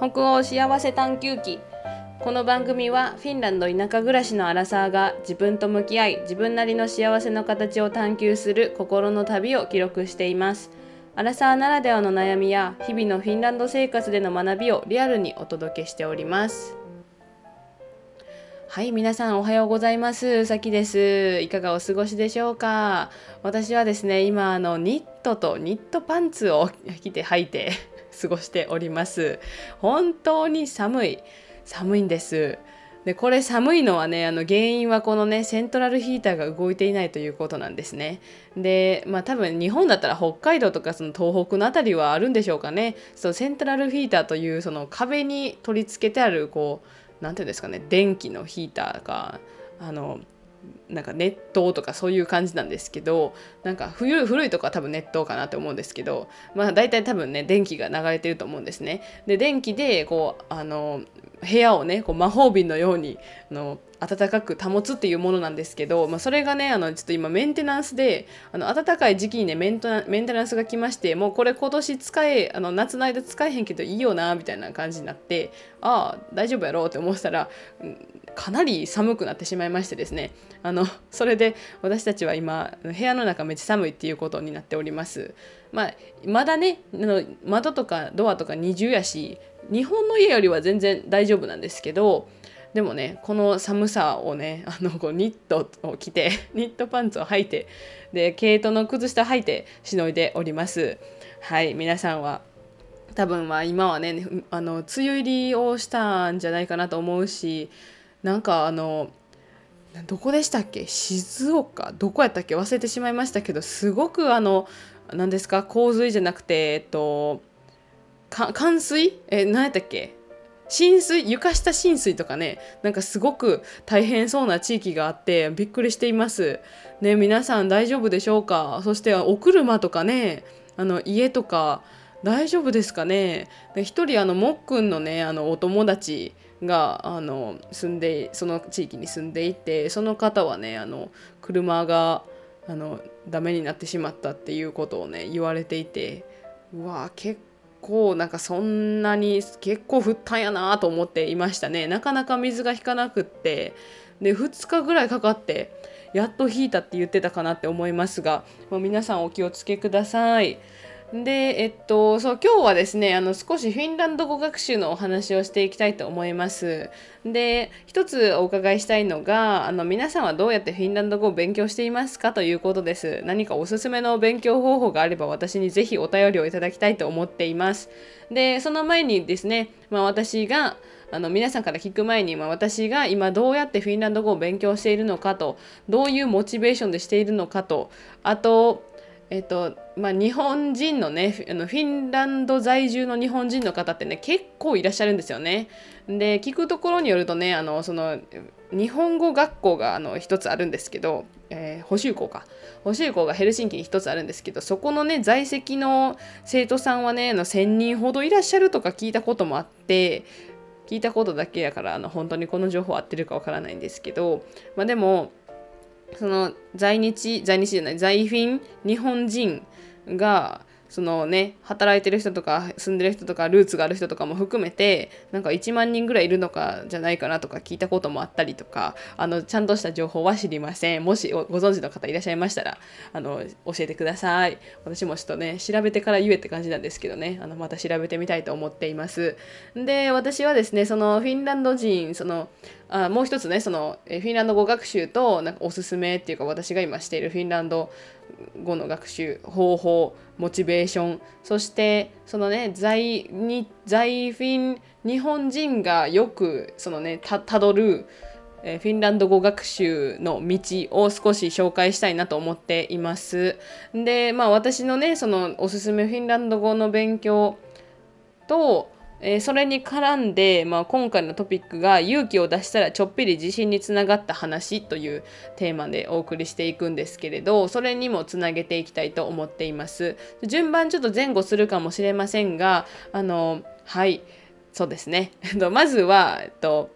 北欧幸せ探求記この番組はフィンランド田舎暮らしのアラサーが自分と向き合い自分なりの幸せの形を探求する心の旅を記録していますアラサーならではの悩みや日々のフィンランド生活での学びをリアルにお届けしておりますはい、皆さんおはようございます。さきです。いかがお過ごしでしょうか？私はですね、今、あの、ニットとニットパンツを着て履いて過ごしております。本当に寒い。寒いんです。でこれ寒いのはねあの原因はこのねセントラルヒーターが動いていないということなんですねでまあ多分日本だったら北海道とかその東北の辺りはあるんでしょうかねそのセントラルヒーターというその壁に取り付けてあるこう何て言うんですかね電気のヒーターがあのなんか熱湯とかそういう感じなんですけどなんか古古いとこは多分熱湯かなと思うんですけどまあ大体多分ね電気が流れてると思うんですね。で電気でこうあの部屋をねこう魔法瓶のようにあの暖かく保つっていうものなんですけど、まあ、それがねあのちょっと今メンテナンスであの暖かい時期にねメンメンテナンスが来ましてもうこれ今年使えあの夏の間使えへんけどいいよなみたいな感じになってああ大丈夫やろうって思ったらかなり寒くなってしまいましてですねあのそれで私たちは今部屋の中めっちゃ寒いっていうことになっております。まあ、まだねあの窓とかドアとか二重やし日本の家よりは全然大丈夫なんですけどでもねこの寒さをねあのこうニットを着て ニットパンツを履いてで毛糸の靴下履いてしのいでおります。はい皆さんは多分は今はねあの梅雨入りをしたんじゃないかなと思うしなんかあのどこでしたっけ？静岡？どこやったっけ？忘れてしまいましたけどすごくあの何ですか？洪水じゃなくてえっと冠水？え何やったっけ？浸水床下浸水とかねなんかすごく大変そうな地域があってびっくりしています。ね皆さん大丈夫でしょうか？そしてお車とかねあの家とか大丈夫ですかね？一人あのもっくんのねあのお友達があの住んでその地域に住んでいてその方はねあの車があのダメになってしまったっていうことをね言われていてうわ結構構なんかそんなに結構降ったんやなと思っていましたねなかなか水が引かなくってで2日ぐらいかかってやっと引いたって言ってたかなって思いますが、まあ、皆さんお気をつけください。で、えっと、そう、今日はですね、あの、少しフィンランド語学習のお話をしていきたいと思います。で、一つお伺いしたいのが、あの、皆さんはどうやってフィンランド語を勉強していますかということです。何かおすすめの勉強方法があれば、私にぜひお便りをいただきたいと思っています。で、その前にですね、まあ、私が、あの皆さんから聞く前に、まあ、私が今どうやってフィンランド語を勉強しているのかとどういうモチベーションでしているのかとあとえっとまあ、日本人のねあのフィンランド在住の日本人の方ってね結構いらっしゃるんですよね。で聞くところによるとねあのその日本語学校があの一つあるんですけど、えー、補修校か補修校がヘルシンキに一つあるんですけどそこのね在籍の生徒さんはねあの1,000人ほどいらっしゃるとか聞いたこともあって聞いたことだけやからあの本当にこの情報合ってるかわからないんですけど、まあ、でもその在日在日じゃない在フィン日本人がそのね働いてる人とか住んでる人とかルーツがある人とかも含めてなんか1万人ぐらいいるのかじゃないかなとか聞いたこともあったりとかあのちゃんとした情報は知りません。もしご存知の方いらっしゃいましたらあの教えてください。私もちょっとね調べてから言えって感じなんですけどね。あのまた調べてみたいと思っています。で私はですねそのフィンランド人そのあもう一つねそのフィンランド語学習となんかおすすめっていうか私が今しているフィンランド語の学習方法モチベーションそしてそのね在に在フィン日本人がよくそのねたどるえフィンランド語学習の道を少し紹介したいなと思っています。でまあ私のねそのおすすめフィンランド語の勉強とえー、それに絡んで、まあ、今回のトピックが勇気を出したらちょっぴり自信につながった話というテーマでお送りしていくんですけれどそれにもつなげていきたいと思っています。順番ちょっと前後するかもしれませんがあのはいそうですね。まずは、えっと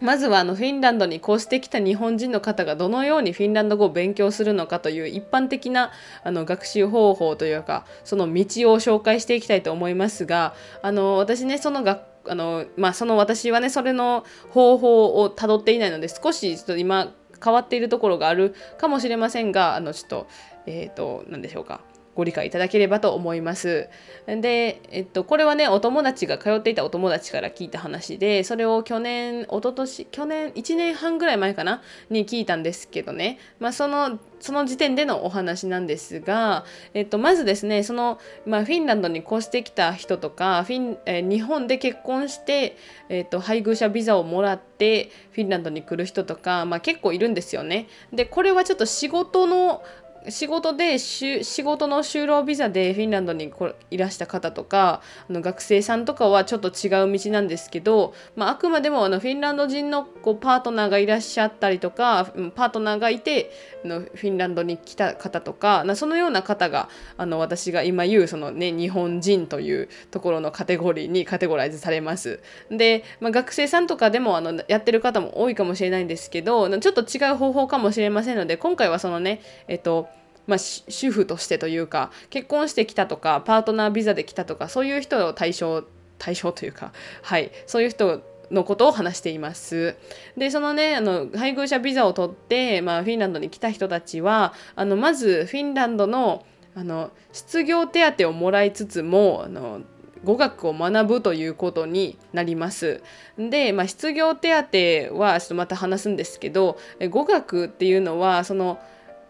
まずはあのフィンランドに越してきた日本人の方がどのようにフィンランド語を勉強するのかという一般的なあの学習方法というかその道を紹介していきたいと思いますがあの私ねその学あの、まあ、その私はねそれの方法をたどっていないので少しちょっと今変わっているところがあるかもしれませんがあのちょっとえっ、ー、と何でしょうか。ご理解いただければと思います。で、えっと、これはね、お友達が通っていたお友達から聞いた話で、それを去年、一昨年去年、1年半ぐらい前かなに聞いたんですけどね、まあ、その、その時点でのお話なんですが、えっと、まずですね、その、まあ、フィンランドに越してきた人とか、フィンえ日本で結婚して、えっと、配偶者ビザをもらって、フィンランドに来る人とか、まあ、結構いるんですよね。で、これはちょっと仕事の、仕事で仕事の就労ビザでフィンランドにいらした方とかあの学生さんとかはちょっと違う道なんですけど、まあ、あくまでもあのフィンランド人のこうパートナーがいらっしゃったりとかパートナーがいてあのフィンランドに来た方とかそのような方があの私が今言うその、ね、日本人というところのカテゴリーにカテゴライズされます。で、まあ、学生さんとかでもあのやってる方も多いかもしれないんですけどちょっと違う方法かもしれませんので今回はそのねえっとまあ、主婦としてというか結婚してきたとかパートナービザで来たとかそういう人を対象対象というかはいそういう人のことを話しています。でそのねあの配偶者ビザを取って、まあ、フィンランドに来た人たちはあのまずフィンランドのあの失業手当をもらいつつもあの語学を学ぶということになります。で、まあ、失業手当はちょっとまた話すんですけど語学っていうのはその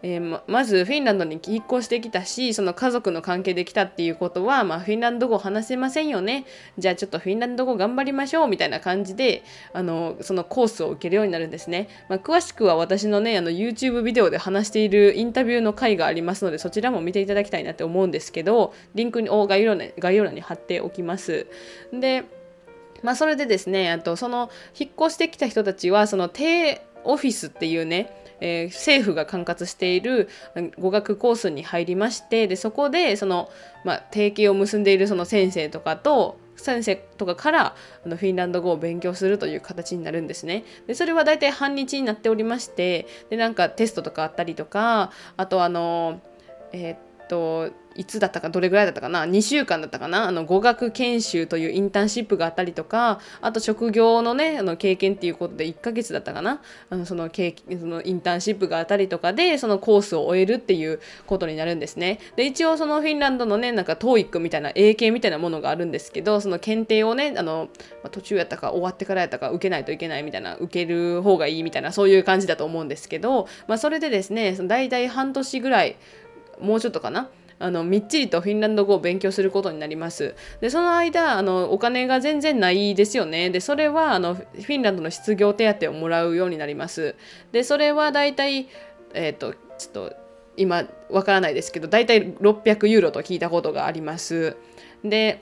えー、ままずフィンランドに引っ越してきたしその家族の関係で来たっていうことは、まあ、フィンランド語話せませんよね。じゃあちょっとフィンランド語頑張りましょうみたいな感じであのそのコースを受けるようになるんですね、まあ、詳しくは私のねあの YouTube ビデオで話しているインタビューの回がありますのでそちらも見ていただきたいなって思うんですけどリンクを概要欄概要欄に貼っておきます。でまあ、それでですねあとその引っ越してきた人たちはその低オフィスっていうねえー、政府が管轄している語学コースに入りましてでそこでその、まあ、提携を結んでいるその先生とかと先生とかからあのフィンランド語を勉強するという形になるんですね。でそれは大体半日になっておりましてでなんかテストとかあったりとかあとあのえー、っといつだったかどれぐらいだったかな？2週間だったかな？あの語学研修というインターンシップがあったりとかあと職業のねあの経験っていうことで1ヶ月だったかな？あのその経そのインターンシップがあったりとかでそのコースを終えるっていうことになるんですね。で一応そのフィンランドのねなんか TOEIC みたいな英検みたいなものがあるんですけどその検定をねあの、まあ、途中やったか終わってからやったか受けないといけないみたいな受ける方がいいみたいなそういう感じだと思うんですけど、まあ、それでですね大体半年ぐらいもうちょっとかな？あのみっちりとフィンランド語を勉強することになります。でその間あのお金が全然ないですよね。でそれはあのフィンランドの失業手当をもらうようになります。でそれはだいたいえっ、ー、とちょっと今わからないですけどだいたい600ユーロと聞いたことがあります。で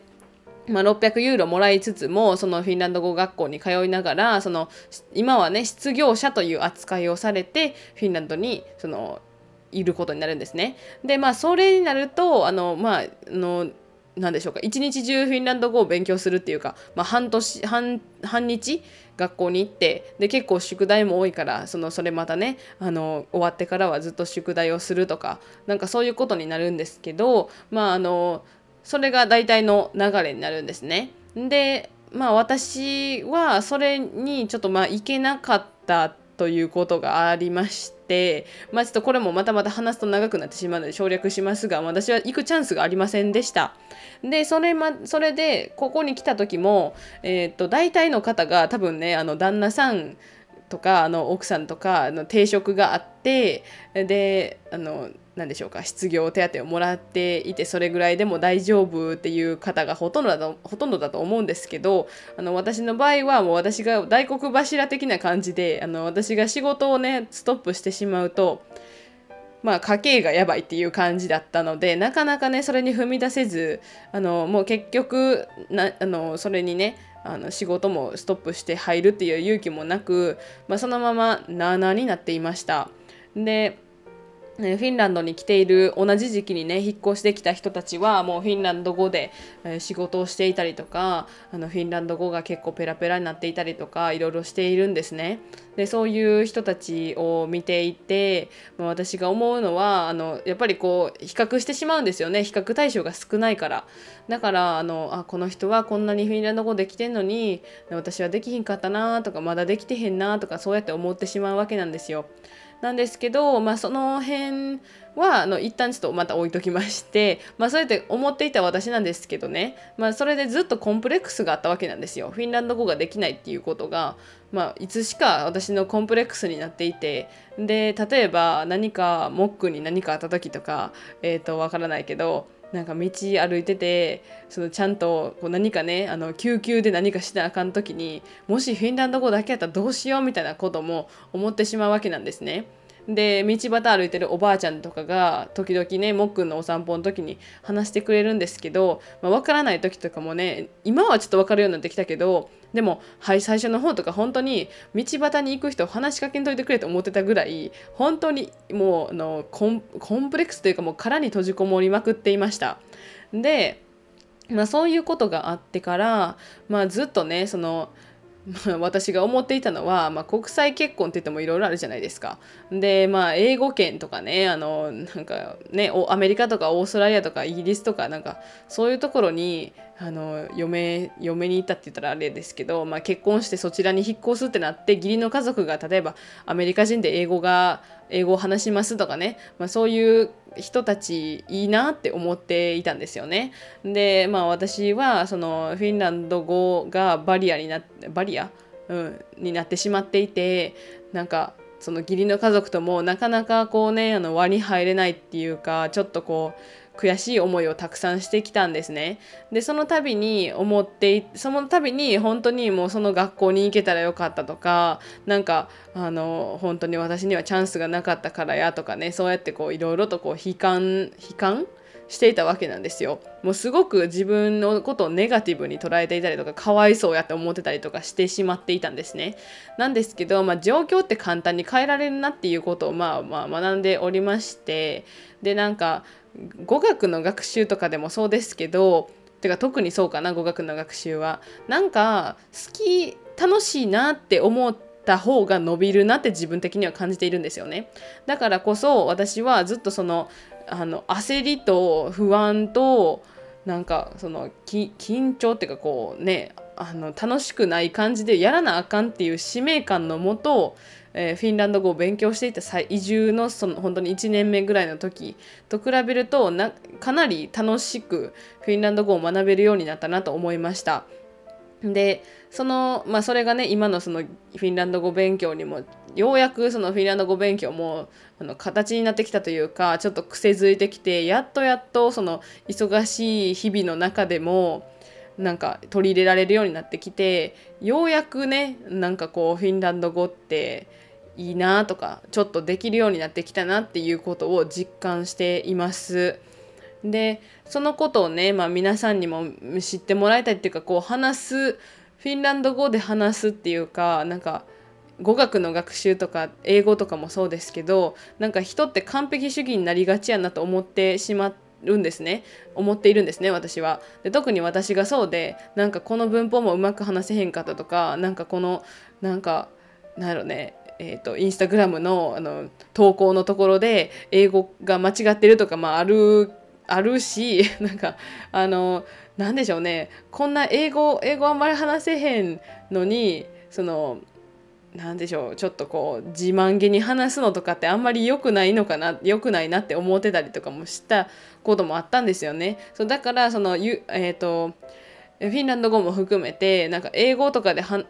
まあ、600ユーロもらいつつもそのフィンランド語学校に通いながらその今はね失業者という扱いをされてフィンランドにそのいることになるんですね。でまあそれになるとあのまあの何でしょうか一日中フィンランド語を勉強するっていうか、まあ、半年半半日学校に行ってで結構宿題も多いからそのそれまたねあの終わってからはずっと宿題をするとかなんかそういうことになるんですけどまああのそれが大体の流れになるんですね。でまあ私はそれにちょっとまあ行けなかったということがありまして、まあ、ちょっとこれもまたまた話すと長くなってしまうので省略しますが私は行くチャンスがありませんでした。でそれ,、ま、それでここに来た時も、えー、っと大体の方が多分ねあの旦那さんとかあの奥さんとかの定職があってであの何でしょうか失業手当をもらっていてそれぐらいでも大丈夫っていう方がほとんどだとほとんどだと思うんですけどあの私の場合はもう私が大黒柱的な感じであの私が仕事をねストップしてしまうとまあ家計がやばいっていう感じだったのでなかなかねそれに踏み出せずあのもう結局なあのそれにねあの仕事もストップして入るっていう勇気もなく、まあ、そのままなあなあになっていました。でフィンランドに来ている同じ時期にね引っ越してきた人たちはもうフィンランド語で仕事をしていたりとかあのフィンランド語が結構ペラペラになっていたりとかいろいろしているんですね。でそういう人たちを見ていて、私が思うのはあのやっぱりこう比較してしまうんですよね比較対象が少ないからだからあのあこの人はこんなにフィンランド語できてんのに私はできひんかったなとかまだできてへんなとかそうやって思ってしまうわけなんですよ。なんですけど、まあ、その辺はあの一旦ちょっとまた置いときまして、まあ、そうやって思っていた私なんですけどね、まあ、それでずっとコンプレックスがあったわけなんですよ。フィンランド語ができないっていうことが、まあ、いつしか私のコンプレックスになっていて。で例えば何かモックに何かあった時とかえっ、ー、とわからないけどなんか道歩いててそのちゃんとこう何かねあの救急で何かしなあかん時にもしフィンランド語だけやったらどうしようみたいなことも思ってしまうわけなんですね。で道端歩いてるおばあちゃんとかが時々ねもっくんのお散歩の時に話してくれるんですけど、まあ、分からない時とかもね今はちょっと分かるようになってきたけどでもはい最初の方とか本当に道端に行く人話しかけんといてくれと思ってたぐらい本当にもうあのコンプレックスというかもう殻に閉じこもりまくっていました。でまあ、そういうことがあってから、まあ、ずっとねそのま あ私が思っていたのは、まあ、国際結婚って言ってもいろいろあるじゃないですか。でまあ英語圏とかねあのなんかねアメリカとかオーストラリアとかイギリスとかなんかそういうところにあの嫁嫁に行ったって言ったらあれですけど、まあ、結婚してそちらに引っ越すってなって義理の家族が例えばアメリカ人で英語が英語を話しますとかね、まあ、そういう人たちいいなって思っていたんですよね。でまあ私はそのフィンランド語がバリアになってバリア、うん、になってしまっていてなんかその義理の家族ともなかなかこうねあの輪に入れないっていうかちょっとこう悔しい思いをたくさんしてきたんですね。でその度に思ってその度に本当にもうその学校に行けたらよかったとかなんかあの本当に私にはチャンスがなかったからやとかねそうやってこういろいろとこう悲観悲観していたわけなんですよ。もうすごく自分のことをネガティブに捉えていたりとかかわいそうやって思ってたりとかしてしまっていたんですね。なんですけど、まあ、状況って簡単に変えられるなっていうことをまあまあ学んでおりましてでなんか語学の学習とかでもそうですけどてか特にそうかな語学の学習は。なんか好き楽しいなって思った方が伸びるなって自分的には感じているんですよね。だからこそ私はずっとそのあの焦りと不安となんかその緊張っていうかこうねあの楽しくない感じでやらなあかんっていう使命感のもとえー、フィンランド語を勉強していた移住のその本当に1年目ぐらいの時と比べるとなかなり楽しくフィンランド語を学べるようになったなと思いました。でそのまあそれがね今のそのフィンランド語勉強にもようやくそのフィンランド語勉強もあの形になってきたというかちょっと癖づいてきてやっとやっとその忙しい日々の中でもなんか取り入れられるようになってきてようやくねなんかこうフィンランド語っていいなとかちょっとできるようになってきたなっていうことを実感しています。でそのことをね、まあ、皆さんにも知ってもらいたいっていうかこう話すフィンランド語で話すっていうかなんか語学の学習とか英語とかもそうですけどなんか人って完璧主義になりがちやなと思ってしまるんですね思っているんですね私はで特に私がそうでなんかこの文法もうまく話せへんかったとかなんかこのなんかなんやろねえーと、インスタグラムのあの投稿のところで英語が間違ってるとか、まあ、あるあるし なんかあのなんでしょうねこんな英語英語あんまり話せへんのにそのなんでしょうちょっとこう自慢げに話すのとかってあんまり良くないのかな良くないなって思ってたりとかもしたこともあったんですよね。そうだからそのえーと、フィンランド語も含めてなんか英語とかでは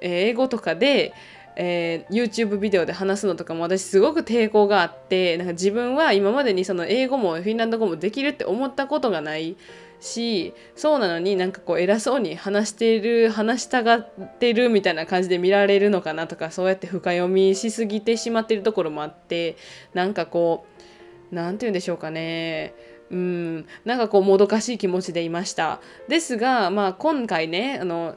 英語とかでえー、YouTube ビデオで話すのとかも私すごく抵抗があってなんか自分は今までにその英語もフィンランド語もできるって思ったことがないしそうなのになんかこう偉そうに話してる話したがってるみたいな感じで見られるのかなとかそうやって深読みしすぎてしまってるところもあってなんかこう何て言うんでしょうかね。うん。なんかこうもどかしい気持ちでいました。ですがまあ今回ねあの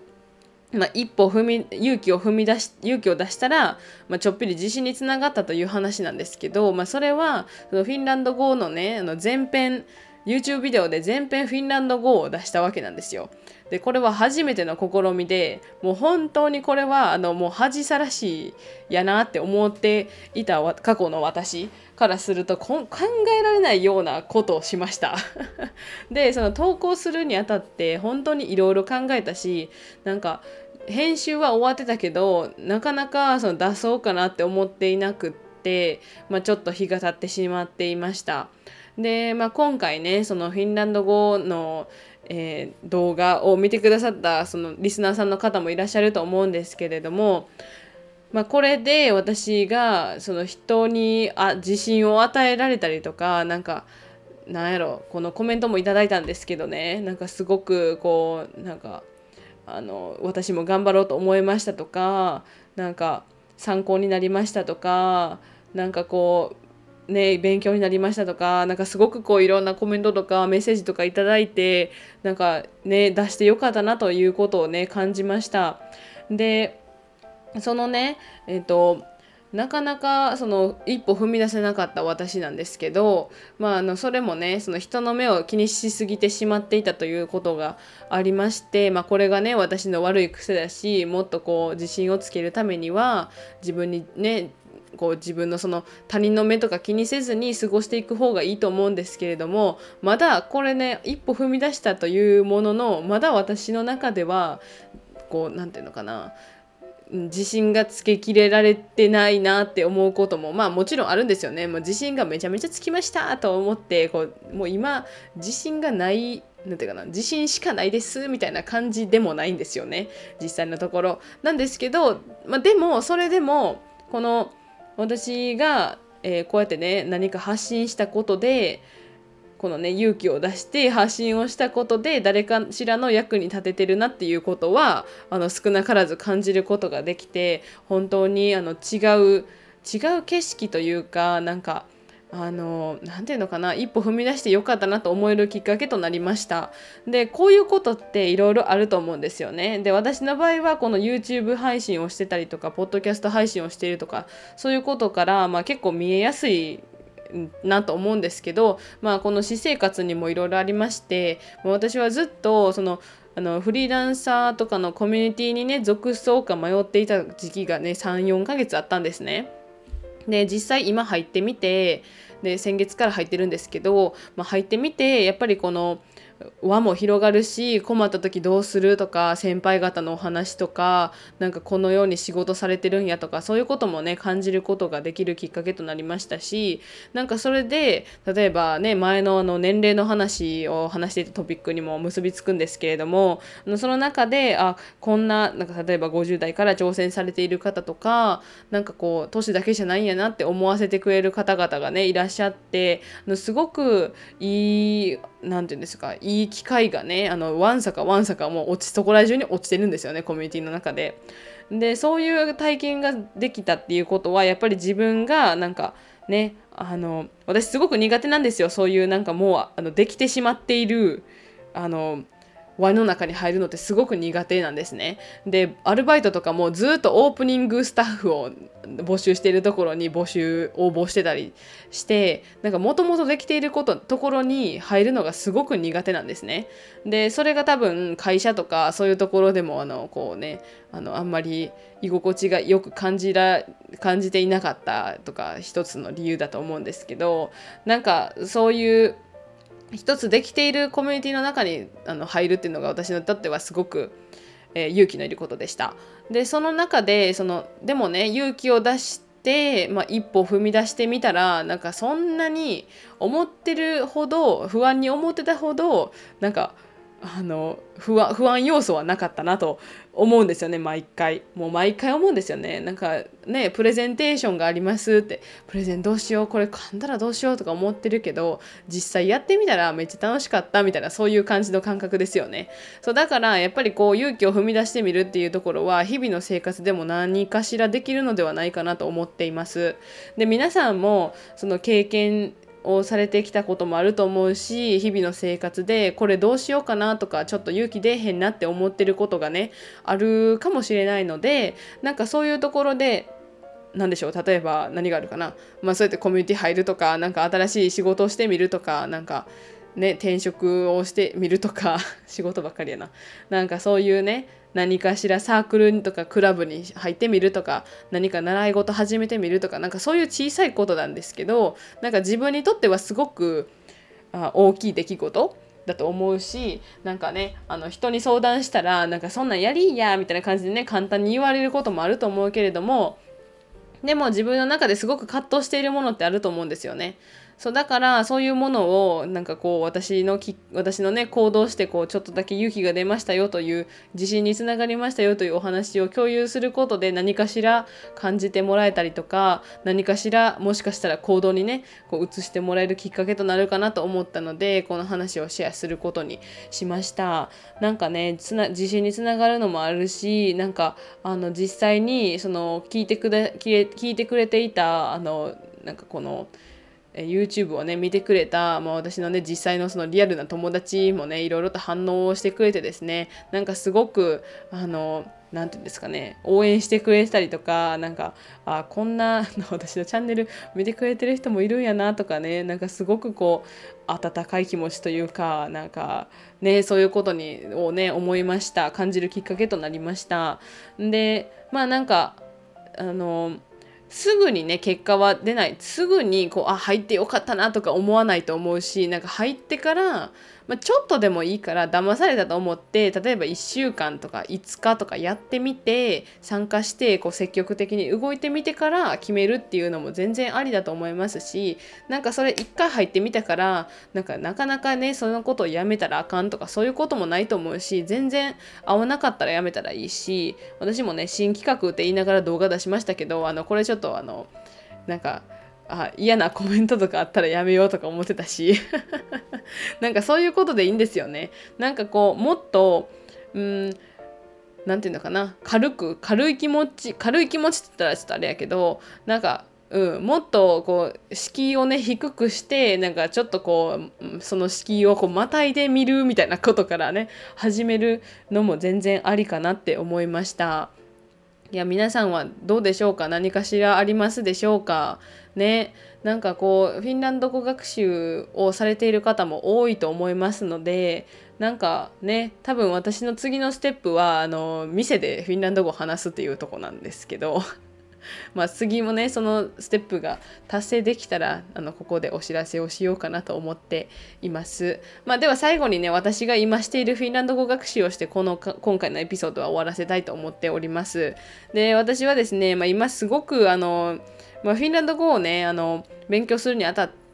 まあ、一歩踏み勇気を踏み出し勇気を出したら、まあ、ちょっぴり自信につながったという話なんですけど、まあ、それはフィンランド語のねあの前編 YouTube ビデオで全編フィンランド語を出したわけなんですよ。でこれは初めての試みでもう本当にこれはあのもう恥さらしいやなって思っていた過去の私からすると考えられないようなことをしました でその投稿するにあたって本当にいろいろ考えたしなんか編集は終わってたけどなかなかその出そうかなって思っていなくって、まあ、ちょっと日が経ってしまっていました。で、まあ、今回ねそのフィンランド語の、えー、動画を見てくださったそのリスナーさんの方もいらっしゃると思うんですけれども、まあ、これで私がその人にあ自信を与えられたりとかなんかなんやろこのコメントもいただいたんですけどねなんかすごくこうなんかあの私も頑張ろうと思いましたとかなんか参考になりましたとかなんかこうね、勉強になりましたとか、なんかすごくこういろんなコメントとかメッセージとかいただいて、なんかね、出してよかったなということをね、感じました。で、そのね、えっ、ー、と、なかなかその一歩踏み出せなかった私なんですけど、まあ、あのそれもねその人の目を気にしすぎてしまっていたということがありまして、まあ、これがね私の悪い癖だしもっとこう自信をつけるためには自分にねこう自分のその他人の目とか気にせずに過ごしていく方がいいと思うんですけれどもまだこれね一歩踏み出したというもののまだ私の中ではこう何て言うのかな自信がつけきれられてないなって思うこともまあもちろんあるんですよね。もう自信がめちゃめちゃつきましたと思ってこうもう今自信がないなんていうかな自信しかないですみたいな感じでもないんですよね実際のところ。なんですけど、まあ、でもそれでもこの私が、えー、こうやってね何か発信したことでこのね勇気を出して発信をしたことで誰かしらの役に立ててるなっていうことはあの少なからず感じることができて本当にあの違う違う景色というかなんかあの何て言うのかな一歩踏み出してよかったなと思えるきっかけとなりましたでこういうことっていろいろあると思うんですよねで私の場合はこの YouTube 配信をしてたりとかポッドキャスト配信をしているとかそういうことから、まあ、結構見えやすいなと思うんですけど、まあ、この私生活にもいろいろありまして私はずっとそのあのフリーランサーとかのコミュニティにね属そうか迷っていた時期がね34ヶ月あったんですね。で実際今入ってみてで先月から入ってるんですけど、まあ、入ってみてやっぱりこの輪も広がるし困った時どうするとか先輩方のお話とかなんかこのように仕事されてるんやとかそういうこともね感じることができるきっかけとなりましたしなんかそれで例えばね前のあの年齢の話を話していたトピックにも結びつくんですけれどもその中であこんななんか例えば50代から挑戦されている方とかなんかこう年だけじゃないんやなって思わせてくれる方々がねいらっしゃってすごくいい何て言うんですかいい機会がねあのわんさかわんさかもう落ちそこら中に落ちてるんですよねコミュニティの中で。でそういう体験ができたっていうことはやっぱり自分がなんかねあの私すごく苦手なんですよそういうなんかもうあのできてしまっているあの輪の中に入るのってすごく苦手なんですね。でアルバイトとかもずっとオープニングスタッフを募集しているところに募集応募してたりしてなんかもともとできていることところに入るのがすごく苦手なんですね。でそれが多分会社とかそういうところでもあのこうねあのあんまり居心地がよく感じら感じていなかったとか一つの理由だと思うんですけどなんかそういう一つできているコミュニティの中にあの入るっていうのが私にとってはすごく、えー、勇気のいることでした。でその中でそのでもね勇気を出して、まあ、一歩踏み出してみたらなんかそんなに思ってるほど不安に思ってたほどなんかあの不安不安要素はなかったなと思うんですよね毎回。もう毎回思うんですよね。なんかねプレゼンテーションがありますって。プレゼンどうしようこれ噛んだらどうしようとか思ってるけど実際やってみたらめっちゃ楽しかったみたいなそういう感じの感覚ですよね。そうだからやっぱりこう勇気を踏み出してみるっていうところは日々の生活でも何かしらできるのではないかなと思っています。で皆さんもその経験をされてきたこともあると思うし日々の生活でこれどうしようかなとかちょっと勇気出えへんなって思ってることがねあるかもしれないのでなんかそういうところで何でしょう例えば何があるかな、まあ、そうやってコミュニティ入るとか何か新しい仕事をしてみるとかなんかね転職をしてみるとか 仕事ばっかりやな。なんかそういうね何かしらサークルとかクラブに入ってみるとか何か習い事始めてみるとかなんかそういう小さいことなんですけどなんか自分にとってはすごくあ大きい出来事だと思うしなんかねあの人に相談したらなんかそんなんやりいやみたいな感じでね簡単に言われることもあると思うけれどもでも自分の中ですごく葛藤しているものってあると思うんですよね。そうだからそういうものをなんかこう私のき私のね行動してこうちょっとだけ勇気が出ましたよという自信につながりましたよというお話を共有することで何かしら感じてもらえたりとか何かしらもしかしたら行動にねこう移してもらえるきっかけとなるかなと思ったのでこの話をシェアすることにしました。なんかねつな自信につながるのもあるしなんかあの実際にその聞いてくれ聞いてくれていたあのなんかこの YouTube をね見てくれた、まあ、私のね実際のそのリアルな友達もねいろいろと反応をしてくれてですねなんかすごくあの何て言うんですかね応援してくれたりとかなんかあこんなの私のチャンネル見てくれてる人もいるんやなとかねなんかすごくこう温かい気持ちというかなんかねそういうことにをね思いました感じるきっかけとなりました。でまあなんかあのすぐにね結果は出ない。すぐにこうあ入ってよかったなとか思わないと思うしなんか入ってからまあ、ちょっとでもいいから騙されたと思って例えば1週間とか5日とかやってみて参加してこう積極的に動いてみてから決めるっていうのも全然ありだと思いますしなんかそれ1回入ってみたからなんかなかなかねそのことをやめたらあかんとかそういうこともないと思うし全然合わなかったらやめたらいいし私もね新企画って言いながら動画出しましたけどあのこれちょっとっとあのなんかあ嫌なコメントとかあったらやめようとか思ってたし。なんかそういうことでいいんですよね。なんかこうもっとうん何て言うのかな。軽く軽い気持ち軽い気持ちって言ったらちょっとあれやけどなんかうん、もっとこう敷居をね低くしてなんかちょっとこうその敷居をこうまたいでみるみたいなことからね始めるのも全然ありかなって思いました。いや皆さんはどうでしょうか？何かしらありますでしょうか？ね。なんかこうフィンランド語学習をされている方も多いと思いますのでなんかね多分私の次のステップはあの店でフィンランド語を話すっていうとこなんですけど。まあ次もねそのステップが達成できたらあのここでお知らせをしようかなと思っています。まあ、では最後にね私が今しているフィンランド語学習をしてこの今回のエピソードは終わらせたいと思っております。で私はですね、まあ、今すごくあのまあ、フィンランド語をねあの勉強するにあたって、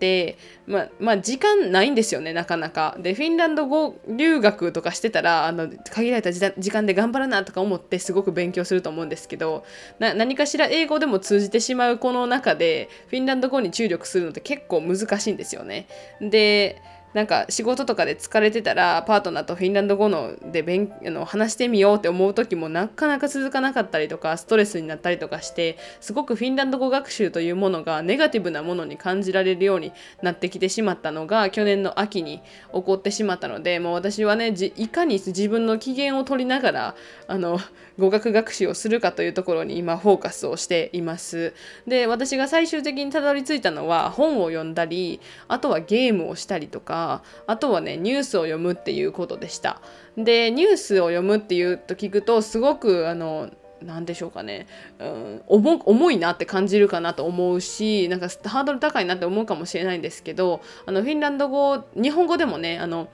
まあ、まあ、時間ないんですよねなかなか。でフィンランド語留学とかしてたらあの限られた時間で頑張らなとか思ってすごく勉強すると思うんですけど何かしら英語でも通じてしまうこの中でフィンランド語に注力するのって結構難しいんですよね。でなんか仕事とかで疲れてたらパートナーとフィンランド語ので勉あの話してみようって思う時もなかなか続かなかったりとかストレスになったりとかしてすごくフィンランド語学習というものがネガティブなものに感じられるようになってきてしまったのが去年の秋に起こってしまったのでもう私はねいかに自分の機嫌を取りながらあの語学学習をするかというところに今フォーカスをしています。で私が最終的にたどり着いたのは本を読んだりあとはゲームをしたりとかあとはねニュースを読むっていうことでした。でニュースを読むっていうと聞くとすごくあの何でしょうかね、うん、重いなって感じるかなと思うしなんかハードル高いなって思うかもしれないんですけどあのフィンランド語日本語でもねあの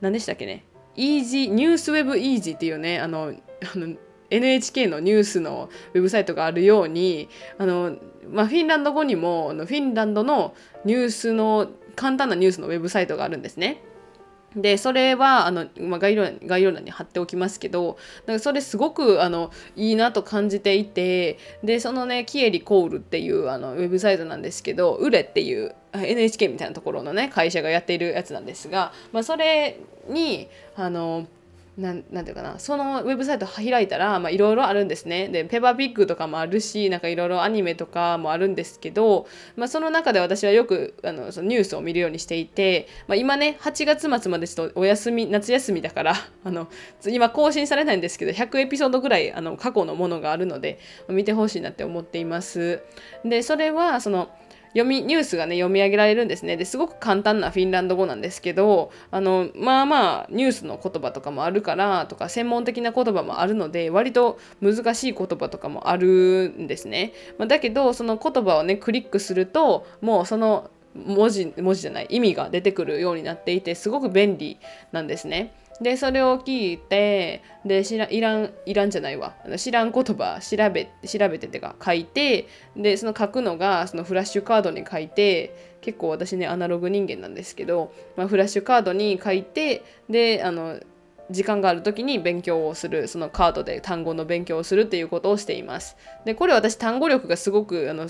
何でしたっけねイージーニュースウェブイージーっていうねあのあの NHK のニュースのウェブサイトがあるようにあの、まあ、フィンランド語にもフィンランドのニュースの簡単なニュースのウェブサイトがあるんですね。でそれはあの、まあ、概要概要欄に貼っておきますけどなんかそれすごくあのいいなと感じていてでそのねキエリコールっていうあのウェブサイトなんですけどウレっていう NHK みたいなところのね会社がやっているやつなんですが、まあ、それにあのなんなんていうかな。そのウェブサイト開いたらいろいろあるんですね。でペパーピッグとかもあるしなんかいろいろアニメとかもあるんですけど、まあ、その中で私はよくあのそのニュースを見るようにしていて、まあ、今ね8月末までちょっとお休み夏休みだから あの今更新されないんですけど100エピソードぐらいあの過去のものがあるので見てほしいなって思っています。でそれはその読みニュースがね読み上げられるんですねですごく簡単なフィンランド語なんですけどあのまあまあニュースの言葉とかもあるからとか専門的な言葉もあるので割と難しい言葉とかもあるんですね、まあ、だけどその言葉をねクリックするともうその文字文字じゃない意味が出てくるようになっていてすごく便利なんですね。でそれを聞いてで知らいらんいらんじゃないわ知らん言葉調べ調べててか書いてでその書くのがそのフラッシュカードに書いて結構私ねアナログ人間なんですけど、まあ、フラッシュカードに書いてであの時間がある時に勉強をするそのカードで単語の勉強をするっていうことをしています。でこれ私単語力がすごくあの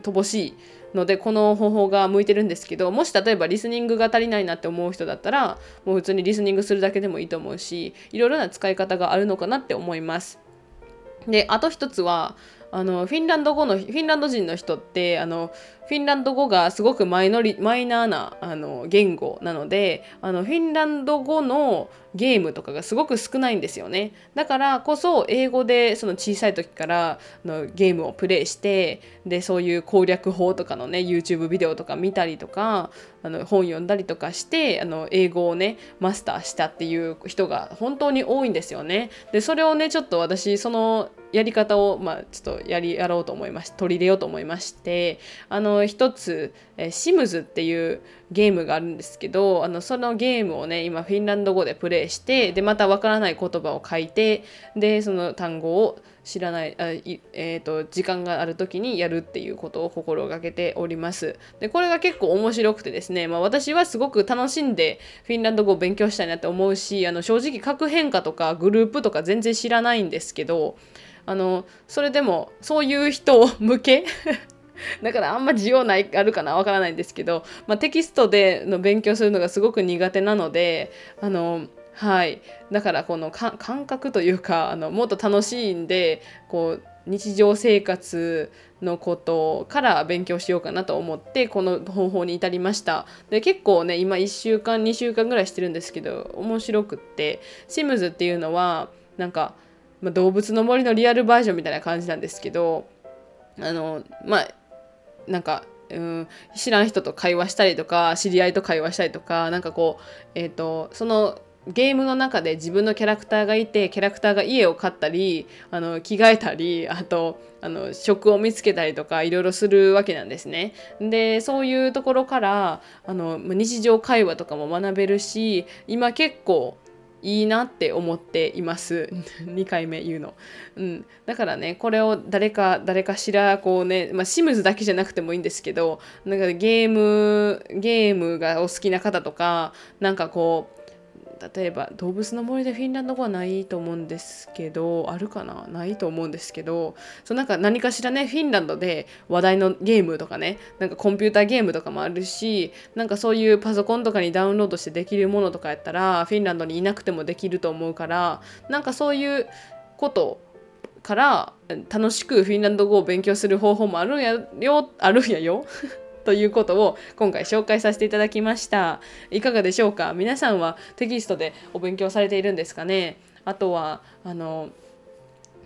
乏しいのでこの方法が向いてるんですけどもし例えばリスニングが足りないなって思う人だったらもう普通にリスニングするだけでもいいと思うしいろいろな使い方があるのかなって思います。であと一つはあのフィンランド語のフィンランド人の人ってあのフィンランド語がすごくマイノリマイナーなあの言語なのであのフィンランド語のゲームとかがすごく少ないんですよね。だからこそ英語でその小さい時からのゲームをプレイしてでそういう攻略法とかのね YouTube ビデオとか見たりとかあの本読んだりとかしてあの英語をねマスターしたっていう人が本当に多いんですよね。でそれをねちょっと私そのやり方をまあちょっとやりやろうと思いまし取り入れようと思いましてあの一つえシムズっていうゲームがあるんですけどあのそのゲームをね今フィンランド語でプレイしてでまたわからない言葉を書いてでその単語を知らないあい、えーと、時間がある時にやるっていうことを心がけております。でこれが結構面白くてですね、まあ、私はすごく楽しんでフィンランド語を勉強したいなって思うしあの正直核変化とかグループとか全然知らないんですけどあのそれでもそういう人向け？だからあんま需要ないあるかなわからないんですけど、まあ、テキストでの勉強するのがすごく苦手なのであのはい。だからこの感覚というかあのもっと楽しいんでこう日常生活のことから勉強しようかなと思ってこの方法に至りました。で結構ね今1週間2週間ぐらいしてるんですけど面白くってシムズっていうのはなんか、まあ、動物の森のリアルバージョンみたいな感じなんですけどあのまあなんかうん知らん人と会話したりとか知り合いと会話したりとかなんかこうえっ、ー、とそのゲームの中で自分のキャラクターがいてキャラクターが家を買ったりあの着替えたりあとあの職を見つけたりとかいろいろするわけなんですね。でそういうところからあの日常会話とかも学べるし今結構いいなって思っています。2回目言うの、うん、だからねこれを誰か誰かしらこうね、まあ、シムズだけじゃなくてもいいんですけどなんかゲームゲームがお好きな方とかなんかこう例えば動物の森でフィンランド語はないと思うんですけどあるかな？ないと思うんですけどそうなんか何かしらねフィンランドで話題のゲームとかねなんかコンピューターゲームとかもあるしなんかそういうパソコンとかにダウンロードしてできるものとかやったらフィンランドにいなくてもできると思うからなんかそういうことから楽しくフィンランド語を勉強する方法もあるんやよあるんやよ。ということを今回紹介させていただきました。いかがでしょうか？皆さんはテキストでお勉強されているんですかね？あとはあの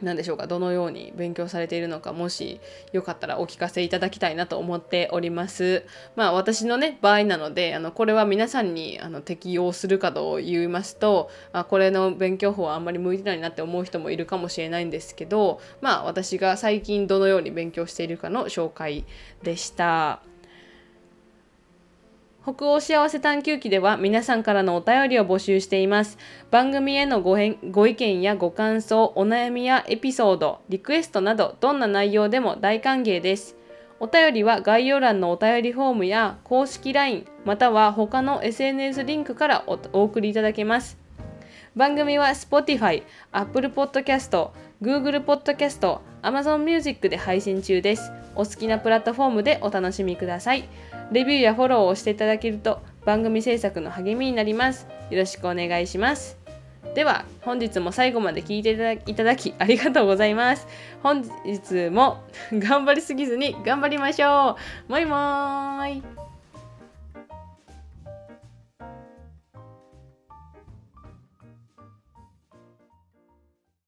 何でしょうか？どのように勉強されているのか？もしよかったらお聞かせいただきたいなと思っております。まあ私のね場合なのであのこれは皆さんにあの適用するかと言いますとあこれの勉強法はあんまり向いてないなって思う人もいるかもしれないんですけどまあ私が最近どのように勉強しているかの紹介でした。北欧幸せ探求記では皆さんからのお便りを募集しています。番組へのごご意見やご感想、お悩みやエピソード、リクエストなどどんな内容でも大歓迎です。お便りは概要欄のお便りフォームや公式 LINE または他の SNS リンクからお送りいただけます。番組は Spotify、Apple Podcast、Google Podcast、Amazon Music で配信中です。お好きなプラットフォームでお楽しみください。レビューやフォローをしていただけると番組制作の励みになります。よろしくお願いします。では本日も最後まで聞いていただきありがとうございます本日も頑張りすぎずに頑張りましょうもいもーい